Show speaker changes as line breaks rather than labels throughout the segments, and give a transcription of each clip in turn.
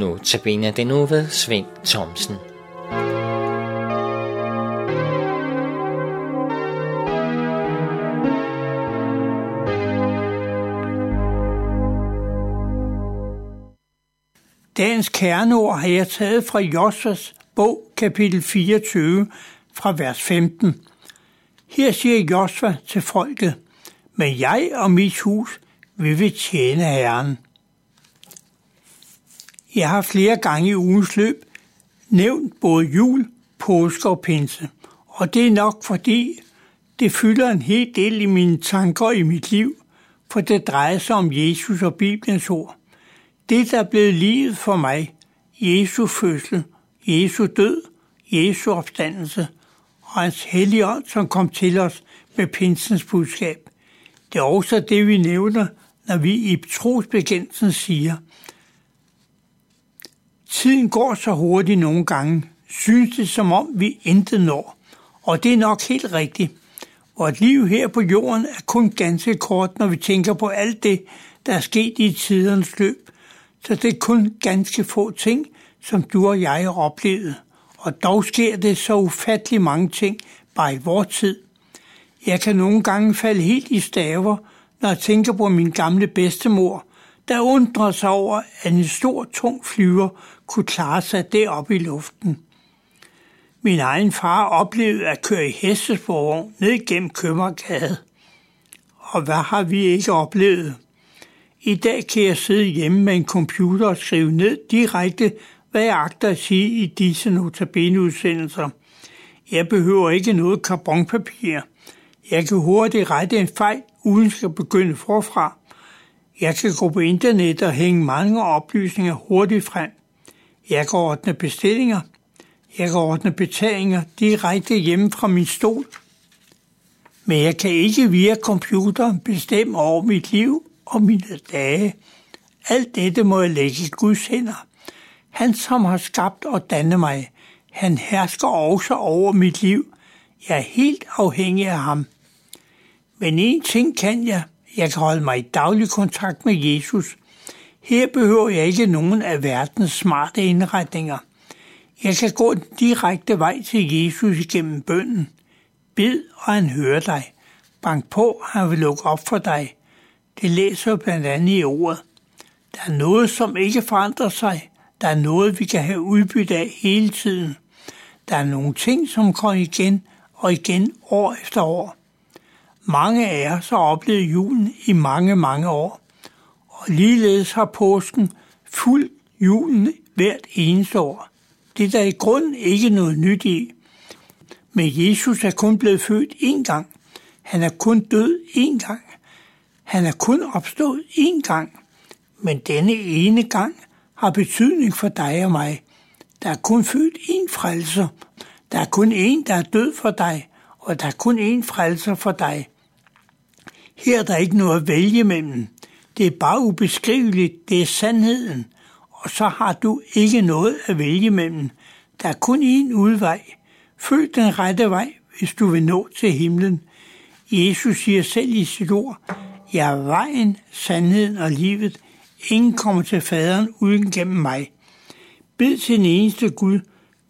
Nu tabiner det nu ved Svend Thomsen.
Dagens kerneord har jeg taget fra Josses bog, kapitel 24, fra vers 15. Her siger Josva til folket, men jeg og mit hus, vi vil tjene Herren. Jeg har flere gange i ugens løb nævnt både jul, påske og pinse, og det er nok fordi, det fylder en hel del i mine tanker i mit liv, for det drejer sig om Jesus og Bibelens ord. Det, der er blevet livet for mig, Jesu fødsel, Jesu død, Jesu opstandelse og hans hellige ånd, som kom til os med pinsens budskab. Det er også det, vi nævner, når vi i trosbekendelsen siger, Tiden går så hurtigt nogle gange, synes det som om vi intet når. Og det er nok helt rigtigt. Vort liv her på jorden er kun ganske kort, når vi tænker på alt det, der er sket i tidernes løb. Så det er kun ganske få ting, som du og jeg har oplevet. Og dog sker det så ufattelig mange ting bare i vores tid. Jeg kan nogle gange falde helt i staver, når jeg tænker på min gamle bedstemor, der undrede sig over, at en stor, tung flyver kunne klare sig deroppe i luften. Min egen far oplevede at køre i hestespor ned gennem Købmergade. Og hvad har vi ikke oplevet? I dag kan jeg sidde hjemme med en computer og skrive ned direkte, hvad jeg agter at sige i disse notabene-udsendelser. Jeg behøver ikke noget karbonpapir. Jeg kan hurtigt rette en fejl, uden at begynde forfra. Jeg skal gå på internet og hænge mange oplysninger hurtigt frem. Jeg kan ordne bestillinger. Jeg kan ordne betalinger direkte hjemme fra min stol. Men jeg kan ikke via computeren bestemme over mit liv og mine dage. Alt dette må jeg lægge i Guds hænder. Han, som har skabt og dannet mig, han hersker også over mit liv. Jeg er helt afhængig af ham. Men en ting kan jeg. Jeg kan holde mig i daglig kontakt med Jesus. Her behøver jeg ikke nogen af verdens smarte indretninger. Jeg kan gå den direkte vej til Jesus igennem bønden. Bed, og han hører dig. Bank på, og han vil lukke op for dig. Det læser blandt andet i ordet. Der er noget, som ikke forandrer sig. Der er noget, vi kan have udbytte af hele tiden. Der er nogle ting, som kommer igen og igen år efter år. Mange af os har oplevet julen i mange, mange år. Og ligeledes har påsken fuld julen hvert eneste år. Det er der i grund ikke noget nyt i. Men Jesus er kun blevet født én gang. Han er kun død én gang. Han er kun opstået én gang. Men denne ene gang har betydning for dig og mig. Der er kun født én frelser. Der er kun én, der er død for dig, og der er kun én frelser for dig. Her er der ikke noget at vælge mellem. Det er bare ubeskriveligt, det er sandheden. Og så har du ikke noget at vælge mellem. Der er kun én udvej. Følg den rette vej, hvis du vil nå til himlen. Jesus siger selv i sit ord, jeg er vejen, sandheden og livet. Ingen kommer til faderen uden gennem mig. Bed til den eneste Gud,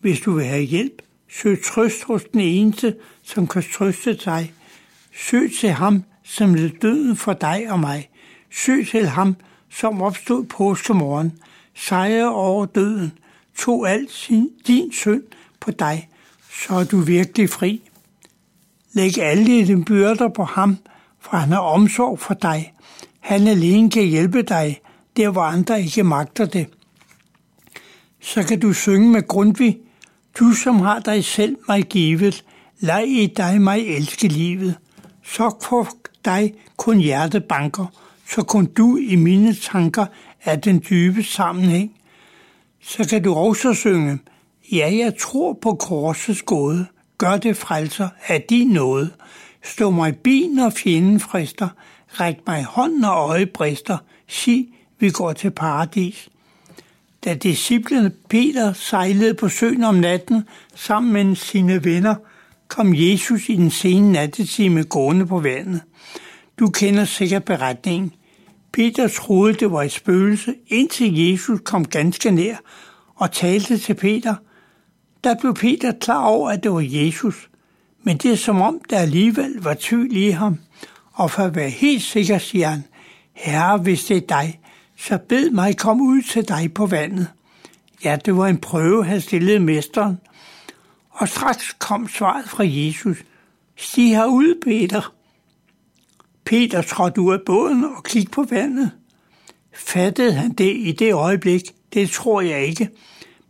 hvis du vil have hjælp. Søg trøst hos den eneste, som kan trøste dig. Søg til ham, som led døden for dig og mig. Søg til ham, som opstod påskemorgen, sejrede over døden, tog alt sin, din synd på dig, så er du virkelig fri. Læg alle dine byrder på ham, for han har omsorg for dig. Han alene kan hjælpe dig, der hvor andre ikke magter det. Så kan du synge med Grundtvig, du som har dig selv mig givet, lad i dig mig elske livet. Så for dig kun hjertet banker, så kun du i mine tanker er den dybe sammenhæng. Så kan du også synge, ja, jeg tror på korsets gåde, gør det frelser af din nåde. Stå mig bi, når fjenden frister, ræk mig hånd, når øje brister, sig, vi går til paradis. Da disciplene Peter sejlede på søen om natten sammen med sine venner, kom Jesus i den sene nattetime gående på vandet. Du kender sikkert beretningen. Peter troede, det var et spøgelse, indtil Jesus kom ganske nær og talte til Peter. Der blev Peter klar over, at det var Jesus, men det er som om, der alligevel var tvivl i ham. Og for at være helt sikker, siger han, Herre, hvis det er dig, så bed mig komme ud til dig på vandet. Ja, det var en prøve, han stillede mesteren. Og straks kom svaret fra Jesus. Stig herud, Peter. Peter trådte ud af båden og kiggede på vandet. Fattede han det i det øjeblik? Det tror jeg ikke.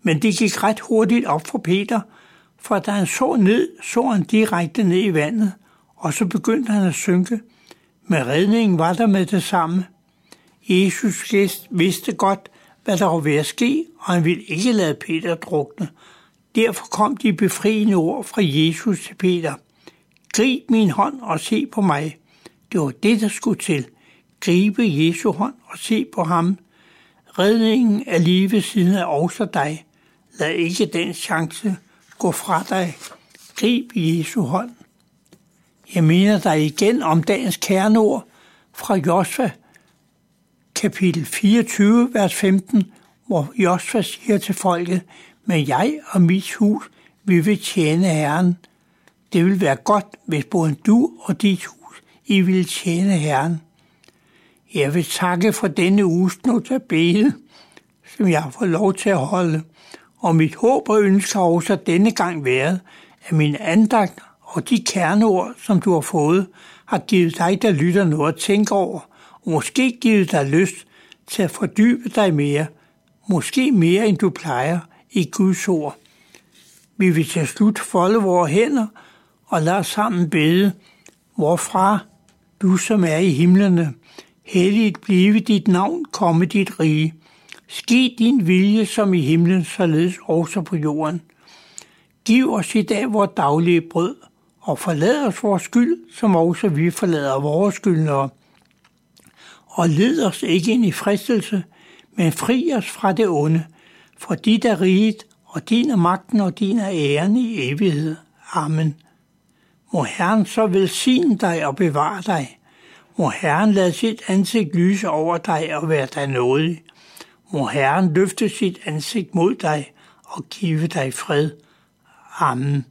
Men det gik ret hurtigt op for Peter, for da han så ned, så han direkte ned i vandet, og så begyndte han at synke. Men redningen var der med det samme. Jesus vidste godt, hvad der var ved at ske, og han ville ikke lade Peter drukne. Derfor kom de befriende ord fra Jesus til Peter. Grib min hånd og se på mig. Det var det, der skulle til. Gribe Jesu hånd og se på ham. Redningen er lige ved siden af også dig. Lad ikke den chance gå fra dig. Grib Jesu hånd. Jeg mener dig igen om dagens kerneord fra Josva, kapitel 24, vers 15, hvor Josva siger til folket, men jeg og mit hus, vi vil tjene Herren. Det vil være godt, hvis både du og dit hus, I vil tjene Herren. Jeg vil takke for denne uges notabene, som jeg har fået lov til at holde, og mit håb og ønske har også denne gang været, at min andagt og de kerneord, som du har fået, har givet dig, der lytter noget at tænke over, og måske givet dig lyst til at fordybe dig mere, måske mere end du plejer i Guds ord. Vi vil til slut folde vores hænder og lade sammen bede, hvorfra du som er i himlene, helligt blive dit navn, komme dit rige. Ske din vilje som i himlen, således også på jorden. Giv os i dag vores daglige brød, og forlad os vores skyld, som også vi forlader vores skyldnere. Og led os ikke ind i fristelse, men fri os fra det onde, for dit er riget, og din er magten, og din er æren i evighed. Amen. Må Herren så velsigne dig og bevare dig. Må Herren lade sit ansigt lyse over dig og være dig nådig. Må Herren løfte sit ansigt mod dig og give dig fred. Amen.